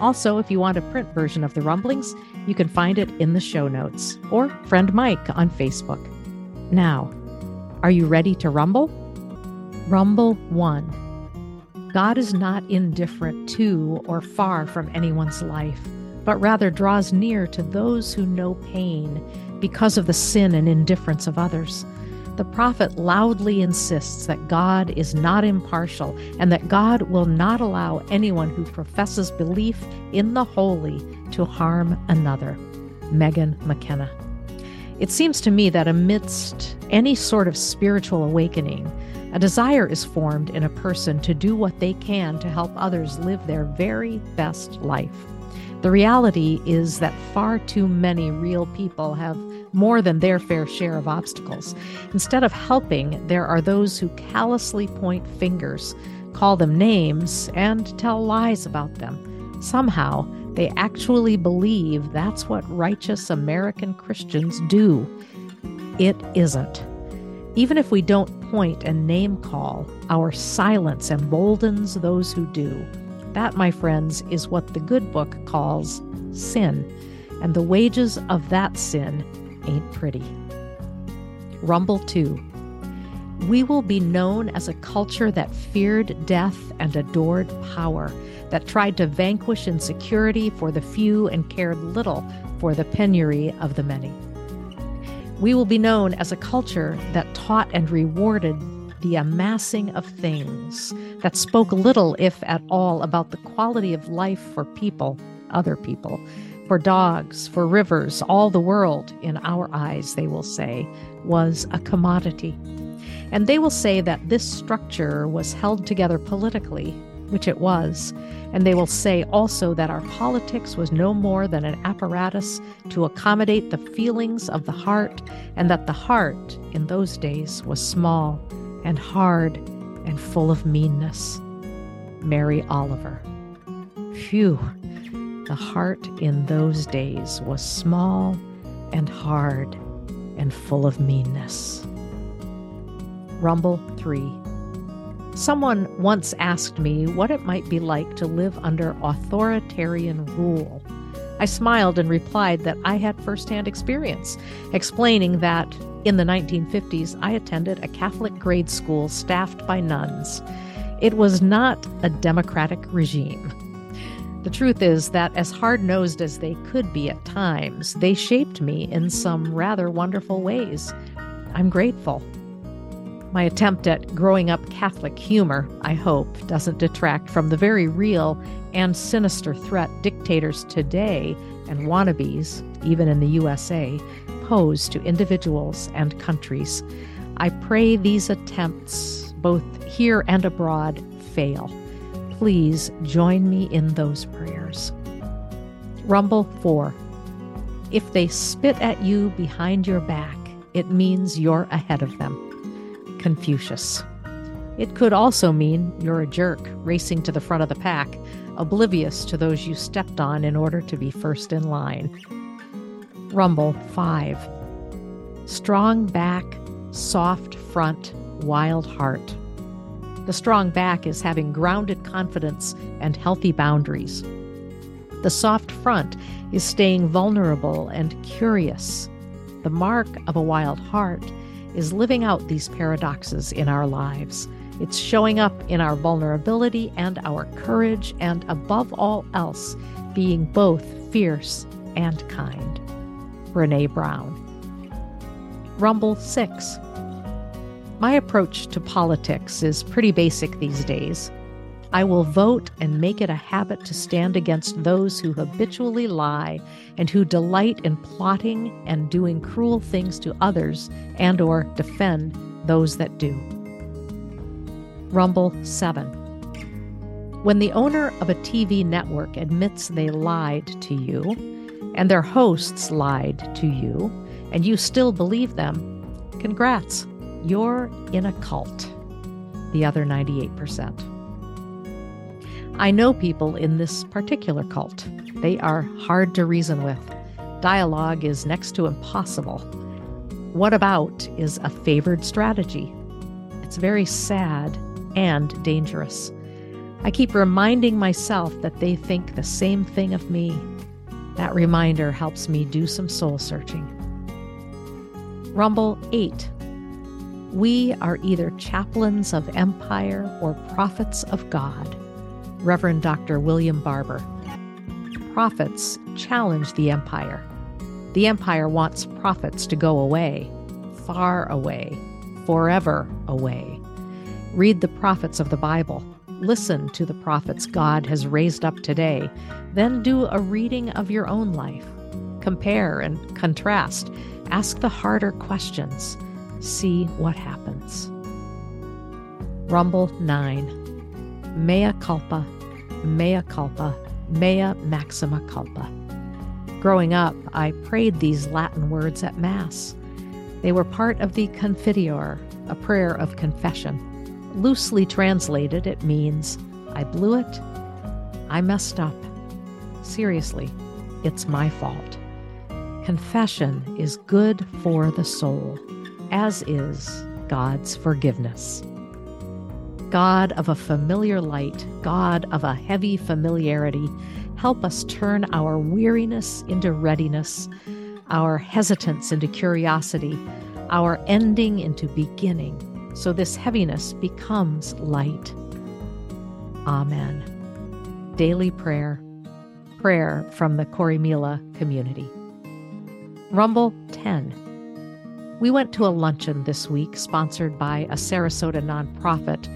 Also, if you want a print version of the rumblings, you can find it in the show notes or friend Mike on Facebook. Now, are you ready to rumble? Rumble 1. God is not indifferent to or far from anyone's life, but rather draws near to those who know pain because of the sin and indifference of others the prophet loudly insists that God is not impartial and that God will not allow anyone who professes belief in the holy to harm another. Megan McKenna. It seems to me that amidst any sort of spiritual awakening, a desire is formed in a person to do what they can to help others live their very best life. The reality is that far too many real people have more than their fair share of obstacles. Instead of helping, there are those who callously point fingers, call them names, and tell lies about them. Somehow, they actually believe that's what righteous American Christians do. It isn't. Even if we don't point and name call, our silence emboldens those who do. That, my friends, is what the good book calls sin, and the wages of that sin ain't pretty. Rumble 2. We will be known as a culture that feared death and adored power, that tried to vanquish insecurity for the few and cared little for the penury of the many. We will be known as a culture that taught and rewarded the amassing of things, that spoke little, if at all, about the quality of life for people, other people, for dogs, for rivers, all the world, in our eyes, they will say, was a commodity. And they will say that this structure was held together politically, which it was. And they will say also that our politics was no more than an apparatus to accommodate the feelings of the heart, and that the heart in those days was small and hard and full of meanness. Mary Oliver. Phew, the heart in those days was small and hard and full of meanness. Rumble 3. Someone once asked me what it might be like to live under authoritarian rule. I smiled and replied that I had firsthand experience, explaining that in the 1950s I attended a Catholic grade school staffed by nuns. It was not a democratic regime. The truth is that, as hard nosed as they could be at times, they shaped me in some rather wonderful ways. I'm grateful. My attempt at growing up Catholic humor, I hope, doesn't detract from the very real and sinister threat dictators today and wannabes, even in the USA, pose to individuals and countries. I pray these attempts, both here and abroad, fail. Please join me in those prayers. Rumble 4. If they spit at you behind your back, it means you're ahead of them. Confucius. It could also mean you're a jerk racing to the front of the pack, oblivious to those you stepped on in order to be first in line. Rumble 5. Strong back, soft front, wild heart. The strong back is having grounded confidence and healthy boundaries. The soft front is staying vulnerable and curious. The mark of a wild heart is living out these paradoxes in our lives. It's showing up in our vulnerability and our courage, and above all else, being both fierce and kind. Brene Brown. Rumble 6. My approach to politics is pretty basic these days. I will vote and make it a habit to stand against those who habitually lie and who delight in plotting and doing cruel things to others and or defend those that do. Rumble 7. When the owner of a TV network admits they lied to you and their hosts lied to you and you still believe them, congrats, you're in a cult. The other 98%. I know people in this particular cult. They are hard to reason with. Dialogue is next to impossible. What about is a favored strategy. It's very sad and dangerous. I keep reminding myself that they think the same thing of me. That reminder helps me do some soul searching. Rumble 8. We are either chaplains of empire or prophets of God. Reverend Dr. William Barber. Prophets challenge the empire. The empire wants prophets to go away, far away, forever away. Read the prophets of the Bible. Listen to the prophets God has raised up today. Then do a reading of your own life. Compare and contrast. Ask the harder questions. See what happens. Rumble 9 mea culpa, mea culpa, mea maxima culpa. Growing up, I prayed these Latin words at Mass. They were part of the Confiteor, a prayer of confession. Loosely translated, it means, I blew it, I messed up. Seriously, it's my fault. Confession is good for the soul, as is God's forgiveness. God of a familiar light, God of a heavy familiarity, help us turn our weariness into readiness, our hesitance into curiosity, our ending into beginning, so this heaviness becomes light. Amen. Daily prayer, prayer from the Corrymeela community. Rumble 10. We went to a luncheon this week sponsored by a Sarasota nonprofit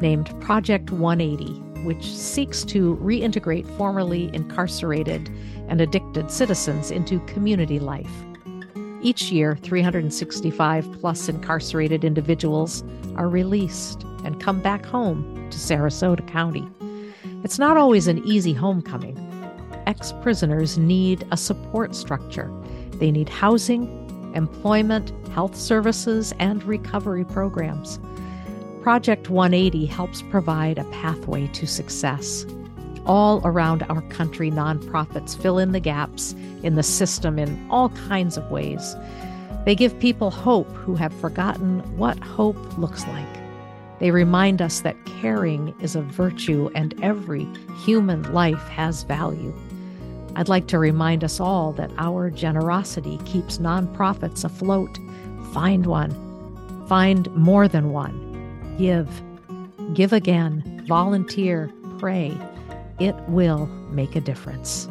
named Project 180, which seeks to reintegrate formerly incarcerated and addicted citizens into community life. Each year, 365 plus incarcerated individuals are released and come back home to Sarasota County. It's not always an easy homecoming. Ex prisoners need a support structure. They need housing, employment, health services, and recovery programs. Project 180 helps provide a pathway to success. All around our country, nonprofits fill in the gaps in the system in all kinds of ways. They give people hope who have forgotten what hope looks like. They remind us that caring is a virtue and every human life has value. I'd like to remind us all that our generosity keeps nonprofits afloat. Find one, find more than one. Give. Give again. Volunteer. Pray. It will make a difference.